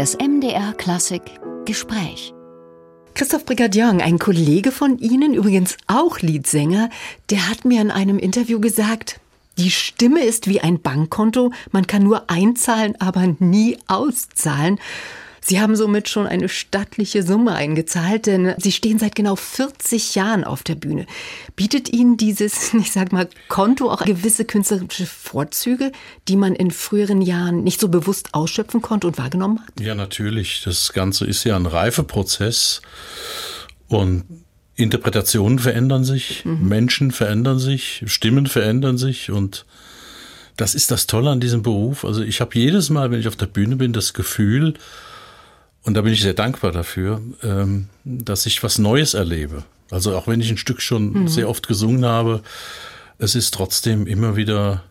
Das MDR Klassik Gespräch. Christoph Brigadier, ein Kollege von Ihnen, übrigens auch Liedsänger, der hat mir in einem Interview gesagt, die Stimme ist wie ein Bankkonto, man kann nur einzahlen, aber nie auszahlen. Sie haben somit schon eine stattliche Summe eingezahlt, denn Sie stehen seit genau 40 Jahren auf der Bühne. Bietet Ihnen dieses, ich sag mal, Konto auch gewisse künstlerische Vorzüge, die man in früheren Jahren nicht so bewusst ausschöpfen konnte und wahrgenommen hat? Ja, natürlich. Das Ganze ist ja ein Reifeprozess und Interpretationen verändern sich, mhm. Menschen verändern sich, Stimmen verändern sich und das ist das Tolle an diesem Beruf. Also ich habe jedes Mal, wenn ich auf der Bühne bin, das Gefühl, und da bin ich sehr dankbar dafür, ähm, dass ich was Neues erlebe. Also auch wenn ich ein Stück schon mhm. sehr oft gesungen habe, es ist trotzdem immer wieder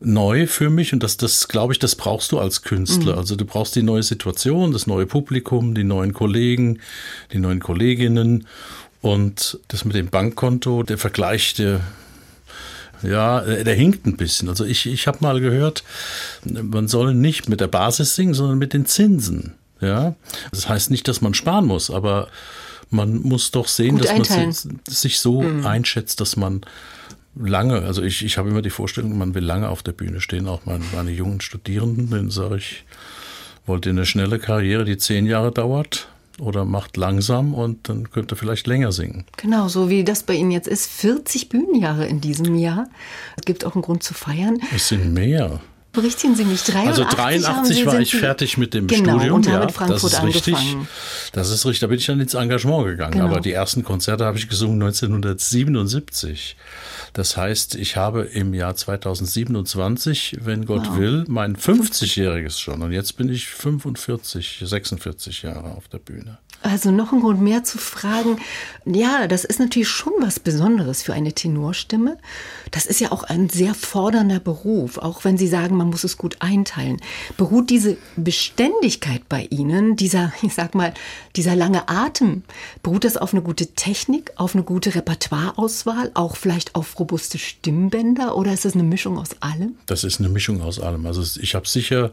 neu für mich und das, das glaube ich, das brauchst du als Künstler. Mhm. Also du brauchst die neue Situation, das neue Publikum, die neuen Kollegen, die neuen Kolleginnen und das mit dem Bankkonto, der Vergleich, der ja, der hinkt ein bisschen. Also ich, ich habe mal gehört, man soll nicht mit der Basis singen, sondern mit den Zinsen. Ja, das heißt nicht, dass man sparen muss, aber man muss doch sehen, Gut dass einteilen. man sich so mhm. einschätzt, dass man lange, also ich, ich habe immer die Vorstellung, man will lange auf der Bühne stehen, auch meine, meine jungen Studierenden, denen sage ich, wollt ihr eine schnelle Karriere, die zehn Jahre dauert? Oder macht langsam und dann könnt ihr vielleicht länger singen. Genau, so wie das bei Ihnen jetzt ist. 40 Bühnenjahre in diesem Jahr. Es gibt auch einen Grund zu feiern. Es sind mehr. Berichtigen Sie mich, 83 Also 83 war ich fertig mit dem genau, Studium. Und ja, mit Frankfurt das ist richtig. Angefangen. Das ist richtig. Da bin ich dann ins Engagement gegangen. Genau. Aber die ersten Konzerte habe ich gesungen 1977. Das heißt, ich habe im Jahr 2027, wenn Gott wow. will, mein 50-jähriges schon. Und jetzt bin ich 45, 46 Jahre auf der Bühne. Also noch ein Grund mehr zu fragen. Ja, das ist natürlich schon was Besonderes für eine Tenorstimme. Das ist ja auch ein sehr fordernder Beruf, auch wenn Sie sagen, man muss es gut einteilen. Beruht diese Beständigkeit bei Ihnen, dieser, ich sag mal, dieser lange Atem, beruht das auf eine gute Technik, auf eine gute Repertoireauswahl, auch vielleicht auf robuste Stimmbänder oder ist das eine Mischung aus allem? Das ist eine Mischung aus allem. Also ich habe sicher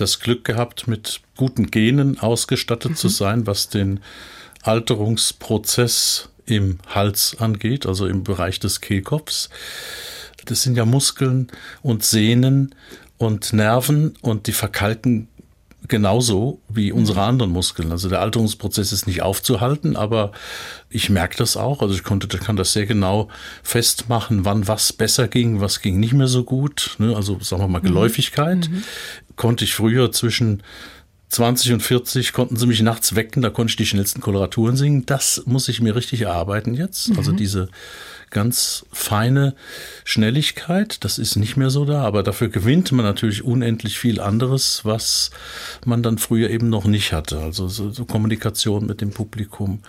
das Glück gehabt, mit guten Genen ausgestattet mhm. zu sein, was den Alterungsprozess im Hals angeht, also im Bereich des Kehlkopfs. Das sind ja Muskeln und Sehnen und Nerven und die verkalken genauso wie unsere anderen Muskeln. Also der Alterungsprozess ist nicht aufzuhalten, aber ich merke das auch. Also ich konnte, kann das sehr genau festmachen, wann was besser ging, was ging nicht mehr so gut. Ne? Also sagen wir mal mhm. Geläufigkeit. Mhm. Konnte ich früher zwischen 20 und 40 konnten sie mich nachts wecken, da konnte ich die schnellsten Koloraturen singen. Das muss ich mir richtig erarbeiten jetzt. Also mhm. Also diese ganz feine Schnelligkeit. Das ist nicht mehr so da, aber dafür gewinnt man natürlich unendlich viel anderes, was man dann früher eben noch nicht hatte. Also so, so Kommunikation mit dem Publikum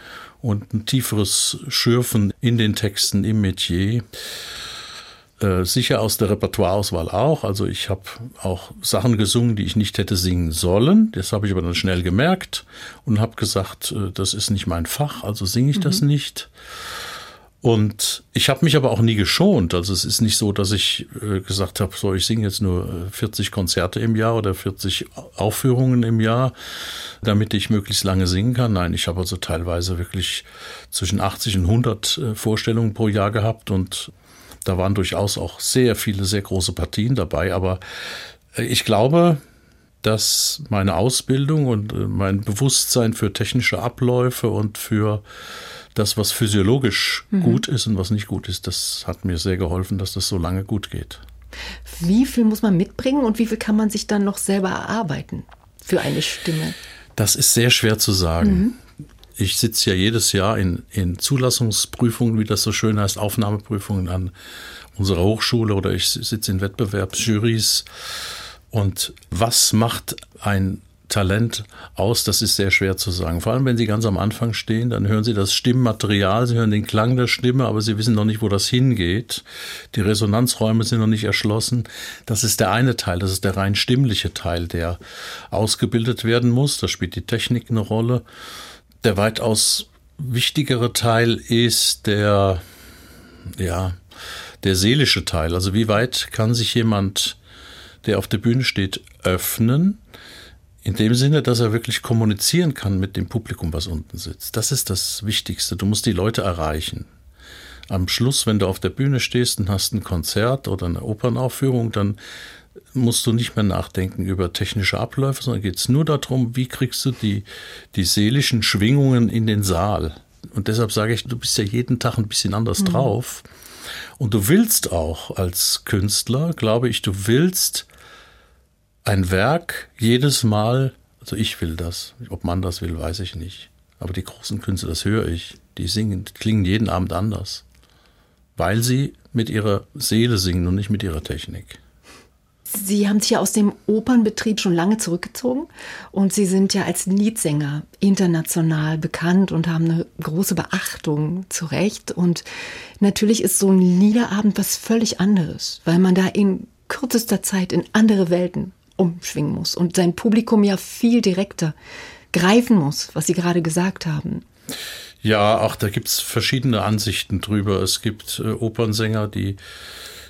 und ein tieferes Schürfen in den Texten im Metier äh, sicher aus der Repertoireauswahl auch. Also ich habe auch Sachen gesungen, die ich nicht hätte singen sollen. Das habe ich aber dann schnell gemerkt und habe gesagt, äh, das ist nicht mein Fach, also singe ich mhm. das nicht. Und ich habe mich aber auch nie geschont. Also es ist nicht so, dass ich äh, gesagt habe, so ich singe jetzt nur 40 äh, Konzerte im Jahr oder 40 Aufführungen im Jahr, damit ich möglichst lange singen kann. Nein, ich habe also teilweise wirklich zwischen 80 und 100 äh, Vorstellungen pro Jahr gehabt und da waren durchaus auch sehr viele, sehr große Partien dabei. Aber ich glaube, dass meine Ausbildung und mein Bewusstsein für technische Abläufe und für das, was physiologisch mhm. gut ist und was nicht gut ist, das hat mir sehr geholfen, dass das so lange gut geht. Wie viel muss man mitbringen und wie viel kann man sich dann noch selber erarbeiten für eine Stimme? Das ist sehr schwer zu sagen. Mhm. Ich sitze ja jedes Jahr in, in Zulassungsprüfungen, wie das so schön heißt, Aufnahmeprüfungen an unserer Hochschule oder ich sitze in Wettbewerbsjurys. Und was macht ein Talent aus, das ist sehr schwer zu sagen. Vor allem, wenn Sie ganz am Anfang stehen, dann hören Sie das Stimmmaterial, Sie hören den Klang der Stimme, aber Sie wissen noch nicht, wo das hingeht. Die Resonanzräume sind noch nicht erschlossen. Das ist der eine Teil, das ist der rein stimmliche Teil, der ausgebildet werden muss. Da spielt die Technik eine Rolle. Der weitaus wichtigere Teil ist der, ja, der seelische Teil. Also wie weit kann sich jemand, der auf der Bühne steht, öffnen? In dem Sinne, dass er wirklich kommunizieren kann mit dem Publikum, was unten sitzt. Das ist das Wichtigste. Du musst die Leute erreichen. Am Schluss, wenn du auf der Bühne stehst und hast ein Konzert oder eine Opernaufführung, dann musst du nicht mehr nachdenken über technische Abläufe, sondern geht es nur darum, wie kriegst du die, die seelischen Schwingungen in den Saal. Und deshalb sage ich, du bist ja jeden Tag ein bisschen anders mhm. drauf. Und du willst auch als Künstler, glaube ich, du willst ein Werk jedes Mal, also ich will das, ob man das will, weiß ich nicht. Aber die großen Künstler, das höre ich, die singen, klingen jeden Abend anders, weil sie mit ihrer Seele singen und nicht mit ihrer Technik. Sie haben sich ja aus dem Opernbetrieb schon lange zurückgezogen und Sie sind ja als Liedsänger international bekannt und haben eine große Beachtung zu Recht. Und natürlich ist so ein Liederabend was völlig anderes, weil man da in kürzester Zeit in andere Welten umschwingen muss und sein Publikum ja viel direkter greifen muss, was Sie gerade gesagt haben. Ja, auch da gibt es verschiedene Ansichten drüber. Es gibt äh, Opernsänger, die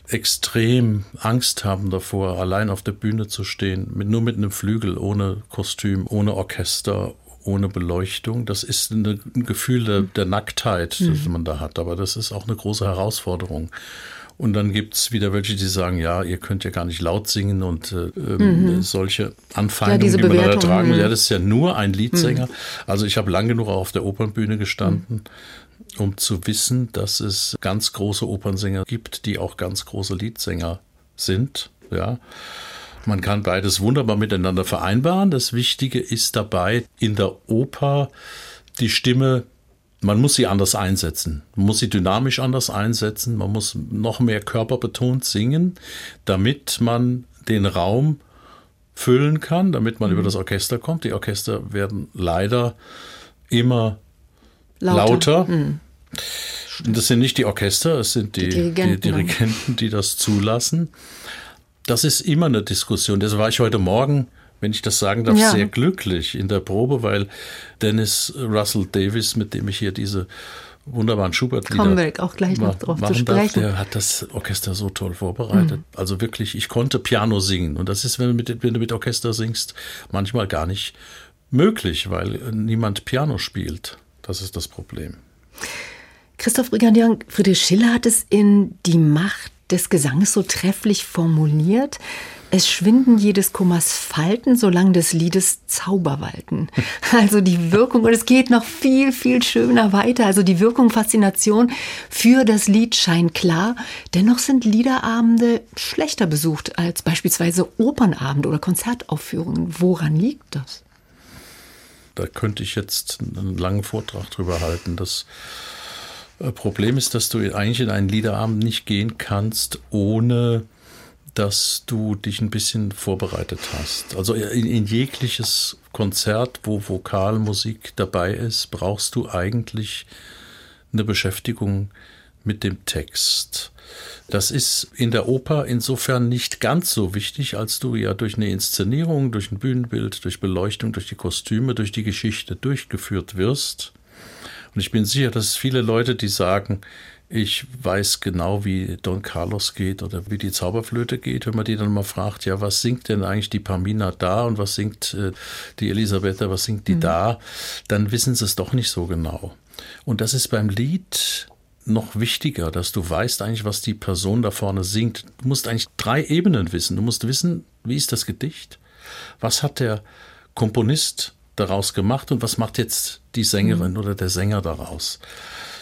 extrem Angst haben davor, allein auf der Bühne zu stehen, mit, nur mit einem Flügel, ohne Kostüm, ohne Orchester, ohne Beleuchtung. Das ist ein Gefühl der, der Nacktheit, mhm. das man da hat, aber das ist auch eine große Herausforderung. Und dann gibt es wieder welche, die sagen, ja, ihr könnt ja gar nicht laut singen und äh, ähm, mhm. solche Anfeindungen, ja, die man da ertragen muss. Ja, das ist ja nur ein Liedsänger. Mhm. Also ich habe lange genug auf der Opernbühne gestanden, mhm. Um zu wissen, dass es ganz große Opernsänger gibt, die auch ganz große Liedsänger sind. Ja. Man kann beides wunderbar miteinander vereinbaren. Das Wichtige ist dabei, in der Oper die Stimme man muss sie anders einsetzen. Man muss sie dynamisch anders einsetzen. Man muss noch mehr körperbetont singen, damit man den Raum füllen kann, damit man mhm. über das Orchester kommt. Die Orchester werden leider immer lauter. lauter. Mhm. Das sind nicht die Orchester, es sind die, die Dirigenten, die, Dirigenten, die das zulassen. Das ist immer eine Diskussion. Das war ich heute Morgen wenn ich das sagen darf, ja. sehr glücklich in der Probe, weil Dennis Russell Davis, mit dem ich hier diese wunderbaren Schubert-Lieder Kommen wir auch gleich noch drauf zu sprechen. Darf, der hat das Orchester so toll vorbereitet. Mhm. Also wirklich, ich konnte Piano singen. Und das ist, wenn du, mit, wenn du mit Orchester singst, manchmal gar nicht möglich, weil niemand Piano spielt. Das ist das Problem. Christoph Brigandian, Friedrich Schiller hat es in Die Macht des Gesanges so trefflich formuliert. Es schwinden jedes Kummers Falten, solange des Liedes Zauber walten. Also die Wirkung, und es geht noch viel, viel schöner weiter. Also die Wirkung, Faszination für das Lied scheint klar. Dennoch sind Liederabende schlechter besucht als beispielsweise Opernabende oder Konzertaufführungen. Woran liegt das? Da könnte ich jetzt einen langen Vortrag drüber halten. Das äh, Problem ist, dass du eigentlich in einen Liederabend nicht gehen kannst, ohne dass du dich ein bisschen vorbereitet hast. Also in, in, jegliches Konzert, wo Vokalmusik dabei ist, brauchst du eigentlich eine Beschäftigung mit dem Text. Das ist in der Oper insofern nicht ganz so wichtig, als du ja durch eine Inszenierung, durch ein Bühnenbild, durch Beleuchtung, durch die Kostüme, durch die Geschichte durchgeführt wirst. Und ich bin sicher, dass viele Leute, die sagen, ich weiß genau, wie Don Carlos geht oder wie die Zauberflöte geht, wenn man die dann mal fragt, ja, was singt denn eigentlich die Pamina da und was singt äh, die Elisabetta, was singt die mhm. da, dann wissen sie es doch nicht so genau. Und das ist beim Lied noch wichtiger, dass du weißt eigentlich, was die Person da vorne singt. Du musst eigentlich drei Ebenen wissen. Du musst wissen, wie ist das Gedicht? Was hat der Komponist daraus gemacht und was macht jetzt die Sängerin mhm. oder der Sänger daraus?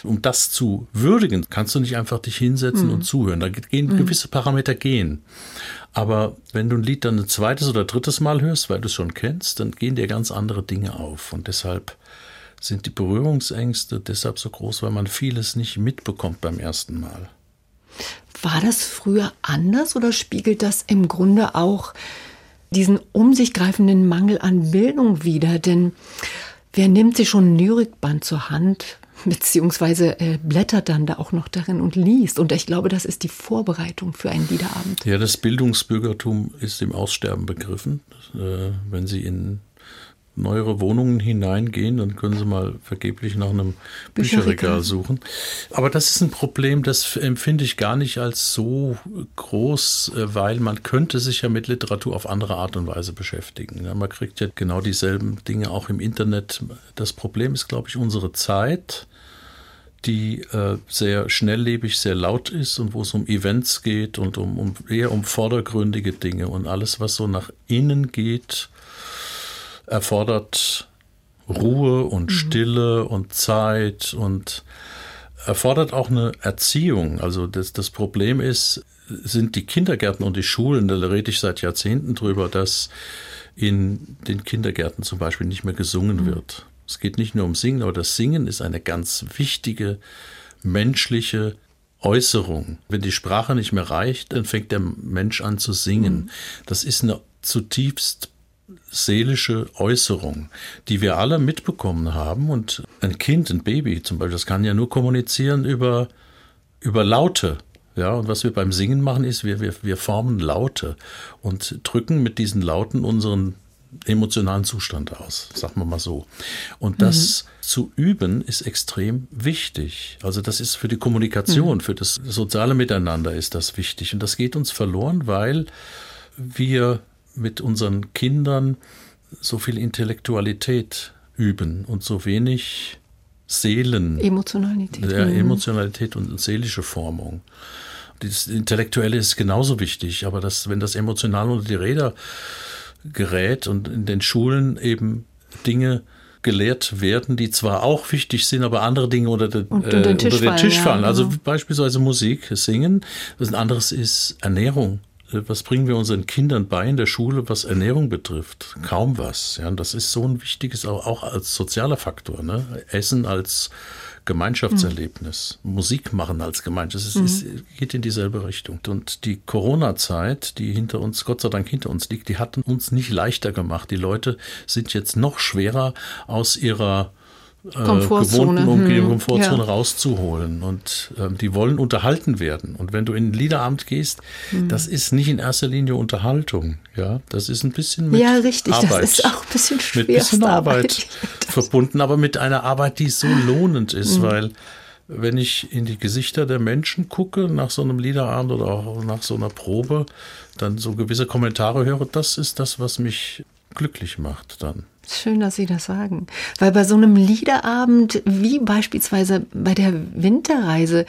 Um das zu würdigen, kannst du nicht einfach dich hinsetzen mhm. und zuhören. Da gehen mhm. gewisse Parameter gehen. Aber wenn du ein Lied dann ein zweites oder drittes Mal hörst, weil du es schon kennst, dann gehen dir ganz andere Dinge auf. Und deshalb sind die Berührungsängste deshalb so groß, weil man vieles nicht mitbekommt beim ersten Mal. War das früher anders oder spiegelt das im Grunde auch diesen um sich greifenden Mangel an Bildung wider? Denn wer nimmt sich schon ein Lyrikband zur Hand, beziehungsweise äh, blättert dann da auch noch darin und liest. Und ich glaube, das ist die Vorbereitung für einen Liederabend. Ja, das Bildungsbürgertum ist im Aussterben begriffen. Äh, wenn Sie in neuere Wohnungen hineingehen, dann können Sie mal vergeblich nach einem Bücherregal. Suchen. Aber das ist ein Problem, das empfinde ich gar nicht als so groß, äh, weil man könnte sich ja mit Literatur auf andere Art und Weise beschäftigen. Ja, man kriegt ja genau dieselben Dinge auch im Internet. Das Problem ist, glaube ich, unsere Zeit die äh, sehr schnelllebig, sehr laut ist und wo es um Events geht und um, um eher um vordergründige Dinge und alles, was so nach innen geht, erfordert Ruhe und Stille und Zeit und erfordert auch eine Erziehung. Also das, das Problem ist, sind die Kindergärten und die Schulen, da rede ich seit Jahrzehnten drüber, dass in den Kindergärten zum Beispiel nicht mehr gesungen wird. Es geht nicht nur um Singen, aber das Singen ist eine ganz wichtige menschliche Äußerung. Wenn die Sprache nicht mehr reicht, dann fängt der Mensch an zu singen. Das ist eine zutiefst seelische Äußerung, die wir alle mitbekommen haben. Und ein Kind, ein Baby zum Beispiel, das kann ja nur kommunizieren über, über Laute. Ja, und was wir beim Singen machen, ist, wir, wir, wir formen Laute und drücken mit diesen Lauten unseren emotionalen Zustand aus, sagen wir mal so. Und das mhm. zu üben ist extrem wichtig. Also das ist für die Kommunikation, mhm. für das soziale Miteinander ist das wichtig. Und das geht uns verloren, weil wir mit unseren Kindern so viel Intellektualität üben und so wenig Seelen. Emotionalität. Ja, mhm. Emotionalität und seelische Formung. Das Intellektuelle ist genauso wichtig, aber das, wenn das emotional unter die Räder gerät und in den Schulen eben Dinge gelehrt werden, die zwar auch wichtig sind, aber andere Dinge unter, den, unter den Tisch unter den fallen. Tisch fallen. Ja, also genau. beispielsweise Musik, Singen. Das ein anderes ist Ernährung. Äh, Was bringen wir unseren Kindern bei in der Schule, was Ernährung betrifft? Kaum was. Ja, das ist so ein wichtiges, auch, auch als sozialer Faktor. Ne? Essen als Gemeinschaftserlebnis, Mhm. Musik machen als Gemeinschaft, es ist, es geht in dieselbe Richtung. Und die Corona-Zeit, die hinter uns, Gott sei Dank hinter uns liegt, die hat uns nicht leichter gemacht. Die Leute sind jetzt noch schwerer aus ihrer. Gewohnten Umgebung, Hm, Komfortzone ja. rauszuholen. Und ähm, die wollen unterhalten werden. Und wenn du in den Liederabend gehst, Hm. das ist nicht in erster Linie Unterhaltung. Ja, das ist ein bisschen mit Ja, richtig. Arbeit. Das ist auch ein bisschen mit bisschen. Arbeit verbunden, aber mit einer Arbeit, die so lohnend ist, weil wenn ich in die Gesichter der Menschen gucke nach so einem Liederabend oder auch nach so einer Probe, dann so gewisse Kommentare höre, das ist das, was mich glücklich macht dann. Schön, dass Sie das sagen. Weil bei so einem Liederabend, wie beispielsweise bei der Winterreise,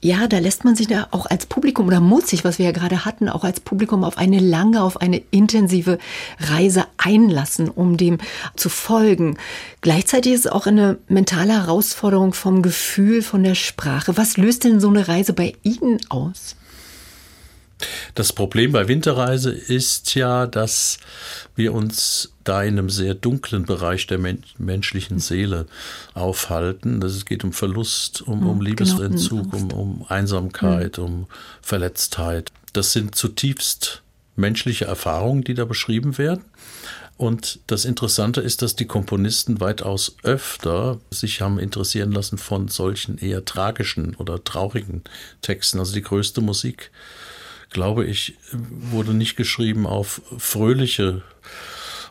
ja, da lässt man sich da auch als Publikum oder muss sich, was wir ja gerade hatten, auch als Publikum auf eine lange, auf eine intensive Reise einlassen, um dem zu folgen. Gleichzeitig ist es auch eine mentale Herausforderung vom Gefühl, von der Sprache. Was löst denn so eine Reise bei Ihnen aus? Das Problem bei Winterreise ist ja, dass wir uns da in einem sehr dunklen Bereich der men menschlichen Seele aufhalten. Das es geht um Verlust, um, um Liebesentzug, um, um Einsamkeit, um Verletztheit. Das sind zutiefst menschliche Erfahrungen, die da beschrieben werden. Und das Interessante ist, dass die Komponisten weitaus öfter sich haben interessieren lassen von solchen eher tragischen oder traurigen Texten. Also die größte Musik glaube ich, wurde nicht geschrieben auf fröhliche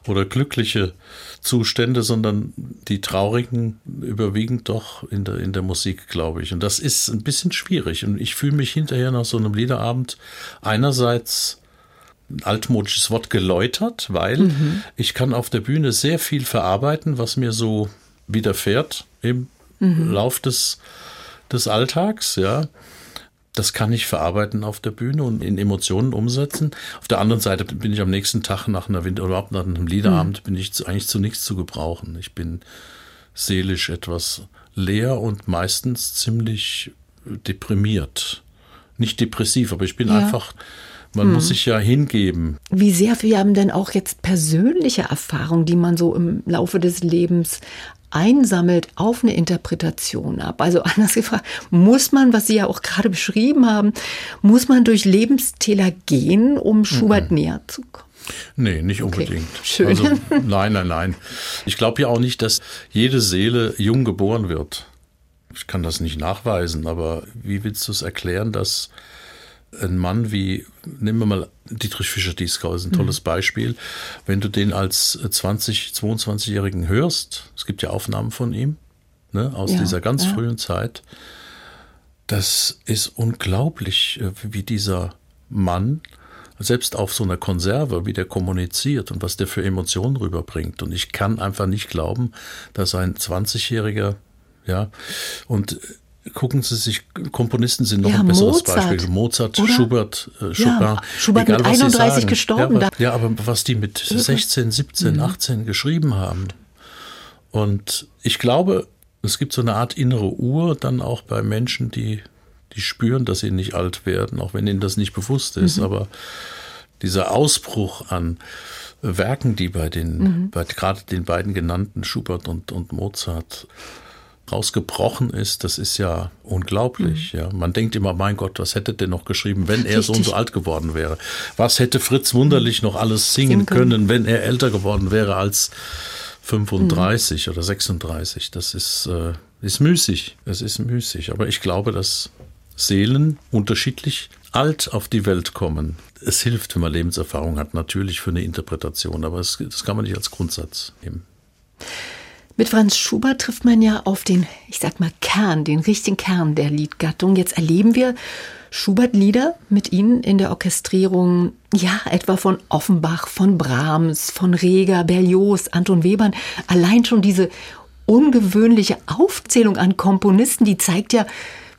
oder glückliche Zustände, sondern die traurigen überwiegend doch in der, in der Musik, glaube ich. Und das ist ein bisschen schwierig. Und ich fühle mich hinterher nach so einem Liederabend einerseits ein altmodisches Wort geläutert, weil mhm. ich kann auf der Bühne sehr viel verarbeiten, was mir so widerfährt im mhm. Lauf des, des Alltags, ja das kann ich verarbeiten auf der Bühne und in Emotionen umsetzen. Auf der anderen Seite bin ich am nächsten Tag nach einer Winter oder überhaupt nach einem Liederabend bin ich eigentlich zu nichts zu gebrauchen. Ich bin seelisch etwas leer und meistens ziemlich deprimiert. Nicht depressiv, aber ich bin ja. einfach man hm. muss sich ja hingeben. Wie sehr wir haben denn auch jetzt persönliche Erfahrungen, die man so im Laufe des Lebens einsammelt auf eine Interpretation ab. Also anders gefragt, muss man, was Sie ja auch gerade beschrieben haben, muss man durch Lebenstäler gehen, um Schubert mhm. näher zu kommen? Nee, nicht unbedingt. Okay. Schön. Also, nein, nein, nein. Ich glaube ja auch nicht, dass jede Seele jung geboren wird. Ich kann das nicht nachweisen, aber wie willst du es erklären, dass ein Mann wie, nehmen wir mal Dietrich Fischer-Dieskau, ist ein tolles mhm. Beispiel. Wenn du den als 20, 22-Jährigen hörst, es gibt ja Aufnahmen von ihm, ne, aus ja, dieser ganz ja. frühen Zeit, das ist unglaublich, äh, wie dieser Mann selbst auf so einer Konserve, wie der kommuniziert und was der für Emotionen rüberbringt. Und ich kann einfach nicht glauben, dass ein 20-Jähriger, ja, und gucken Sie sich, Komponisten sind noch ja, ein besseres Mozart, Beispiel. Mozart, oder? Schubert, äh, Chopin. Ja, Schubert egal, mit 31 gestorben. Ja aber, ja, aber was die mit 16, 17, mhm. 18 geschrieben haben. Und ich glaube, es gibt so eine Art innere Uhr dann auch bei Menschen, die, die spüren, dass sie nicht alt werden, auch wenn ihnen das nicht bewusst ist. Mhm. Aber dieser Ausbruch an Werken, die bei den, mhm. bei gerade den beiden genannten Schubert und, und Mozart rausgebrochen ist, das ist ja unglaublich. Mhm. Ja, man denkt immer, mein Gott, was hätte der noch geschrieben, wenn er Richtig. so und so alt geworden wäre? Was hätte Fritz Wunderlich noch alles singen können, wenn er älter geworden wäre als 35 mhm. oder 36? Das ist, äh, ist müßig. Es ist müßig. Aber ich glaube, dass Seelen unterschiedlich alt auf die Welt kommen. Es hilft, wenn man Lebenserfahrung hat, natürlich für eine Interpretation, aber es, das kann man nicht als Grundsatz nehmen. Mit Franz Schubert trifft man ja auf den, ich sag mal, Kern, den richtigen Kern der Liedgattung. Jetzt erleben wir Schubert-Lieder mit Ihnen in der Orchestrierung, ja, etwa von Offenbach, von Brahms, von Reger, Berlioz, Anton Webern. Allein schon diese ungewöhnliche Aufzählung an Komponisten, die zeigt ja,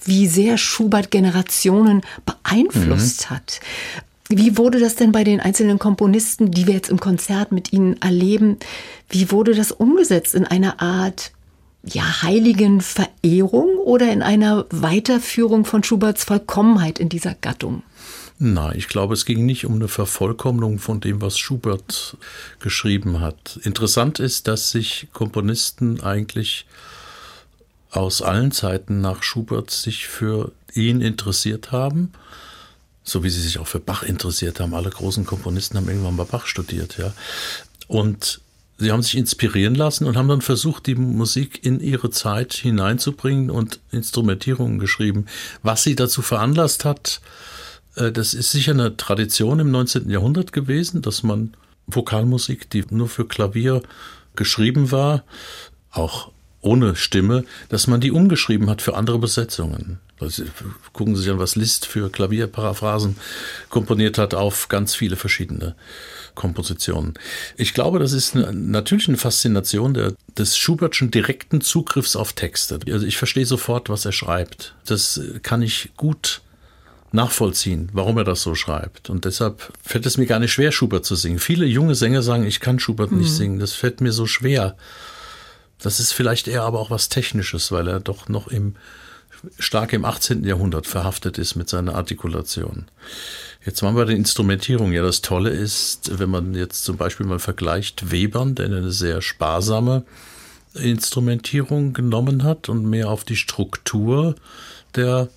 wie sehr Schubert Generationen beeinflusst mhm. hat. Wie wurde das denn bei den einzelnen Komponisten, die wir jetzt im Konzert mit Ihnen erleben, wie wurde das umgesetzt in einer Art ja, heiligen Verehrung oder in einer Weiterführung von Schuberts Vollkommenheit in dieser Gattung? Nein, ich glaube, es ging nicht um eine Vervollkommnung von dem, was Schubert geschrieben hat. Interessant ist, dass sich Komponisten eigentlich aus allen Zeiten nach Schubert sich für ihn interessiert haben so wie sie sich auch für Bach interessiert haben. Alle großen Komponisten haben irgendwann mal Bach studiert, ja. Und sie haben sich inspirieren lassen und haben dann versucht, die Musik in ihre Zeit hineinzubringen und Instrumentierungen geschrieben. Was sie dazu veranlasst hat, äh, das ist sicher eine Tradition im 19. Jahrhundert gewesen, dass man Vokalmusik, die nur für Klavier geschrieben war, auch ohne Stimme, dass man die umgeschrieben hat für andere Besetzungen. Gucken Sie sich an, was Liszt für Klavierparaphrasen komponiert hat auf ganz viele verschiedene Kompositionen. Ich glaube, das ist eine, natürlich eine Faszination der, des Schubertschen direkten Zugriffs auf Texte. Also ich verstehe sofort, was er schreibt. Das kann ich gut nachvollziehen, warum er das so schreibt. Und deshalb fällt es mir gar nicht schwer, Schubert zu singen. Viele junge Sänger sagen, ich kann Schubert mhm. nicht singen. Das fällt mir so schwer. Das ist vielleicht eher aber auch was Technisches, weil er doch noch im stark im 18. Jahrhundert verhaftet ist mit seiner Artikulation. Jetzt machen wir die Instrumentierung. Ja, das Tolle ist, wenn man jetzt zum Beispiel mal vergleicht Webern, der eine sehr sparsame Instrumentierung genommen hat und mehr auf die Struktur der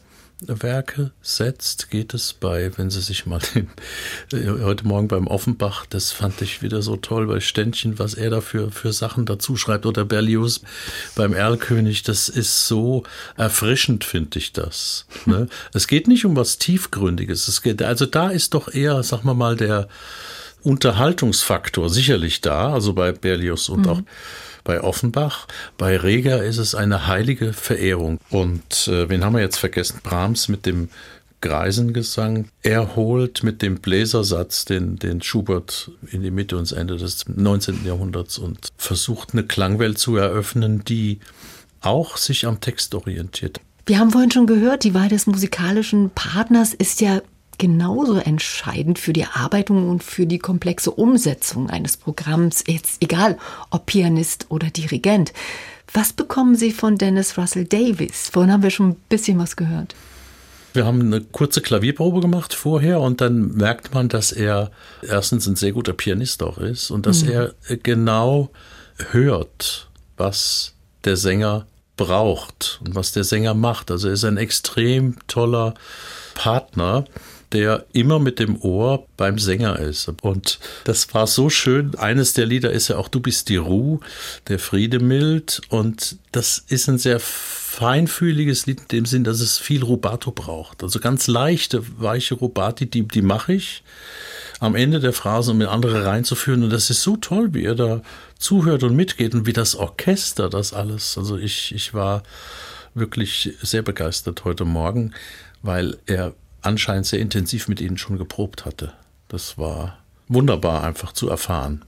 Werke setzt, geht es bei, wenn Sie sich mal den, äh, heute Morgen beim Offenbach, das fand ich wieder so toll bei Ständchen, was er da für, für Sachen dazu schreibt oder Berlioz beim Erlkönig, das ist so erfrischend, finde ich das. Ne? Es geht nicht um was Tiefgründiges, es geht, also da ist doch eher, sag mal mal, der Unterhaltungsfaktor sicherlich da, also bei Berlioz und mhm. auch bei Offenbach. Bei Reger ist es eine heilige Verehrung. Und äh, wen haben wir jetzt vergessen? Brahms mit dem Greisengesang. Er holt mit dem Bläsersatz den, den Schubert in die Mitte und Ende des 19. Jahrhunderts und versucht eine Klangwelt zu eröffnen, die auch sich am Text orientiert. Wir haben vorhin schon gehört, die Wahl des musikalischen Partners ist ja genauso entscheidend für die Arbeitung und für die komplexe Umsetzung eines Programms, jetzt egal ob Pianist oder Dirigent. Was bekommen Sie von Dennis Russell Davis? Vorhin haben wir schon ein bisschen was gehört. Wir haben eine kurze Klavierprobe gemacht vorher und dann merkt man, dass er erstens ein sehr guter Pianist auch ist und dass mhm. er genau hört, was der Sänger braucht und was der Sänger macht. Also er ist ein extrem toller Partner der immer mit dem Ohr beim Sänger ist. Und das war so schön. Eines der Lieder ist ja auch Du bist die Ruhe, der Friede mild. Und das ist ein sehr feinfühliges Lied in dem Sinn, dass es viel Rubato braucht. Also ganz leichte, weiche Rubati, die, die mache ich am Ende der Phrase, um in andere reinzuführen. Und das ist so toll, wie er da zuhört und mitgeht und wie das Orchester das alles. Also ich, ich war wirklich sehr begeistert heute Morgen, weil er anscheinend sehr intensiv mit ihnen schon geprobt hatte. Das war wunderbar einfach zu erfahren.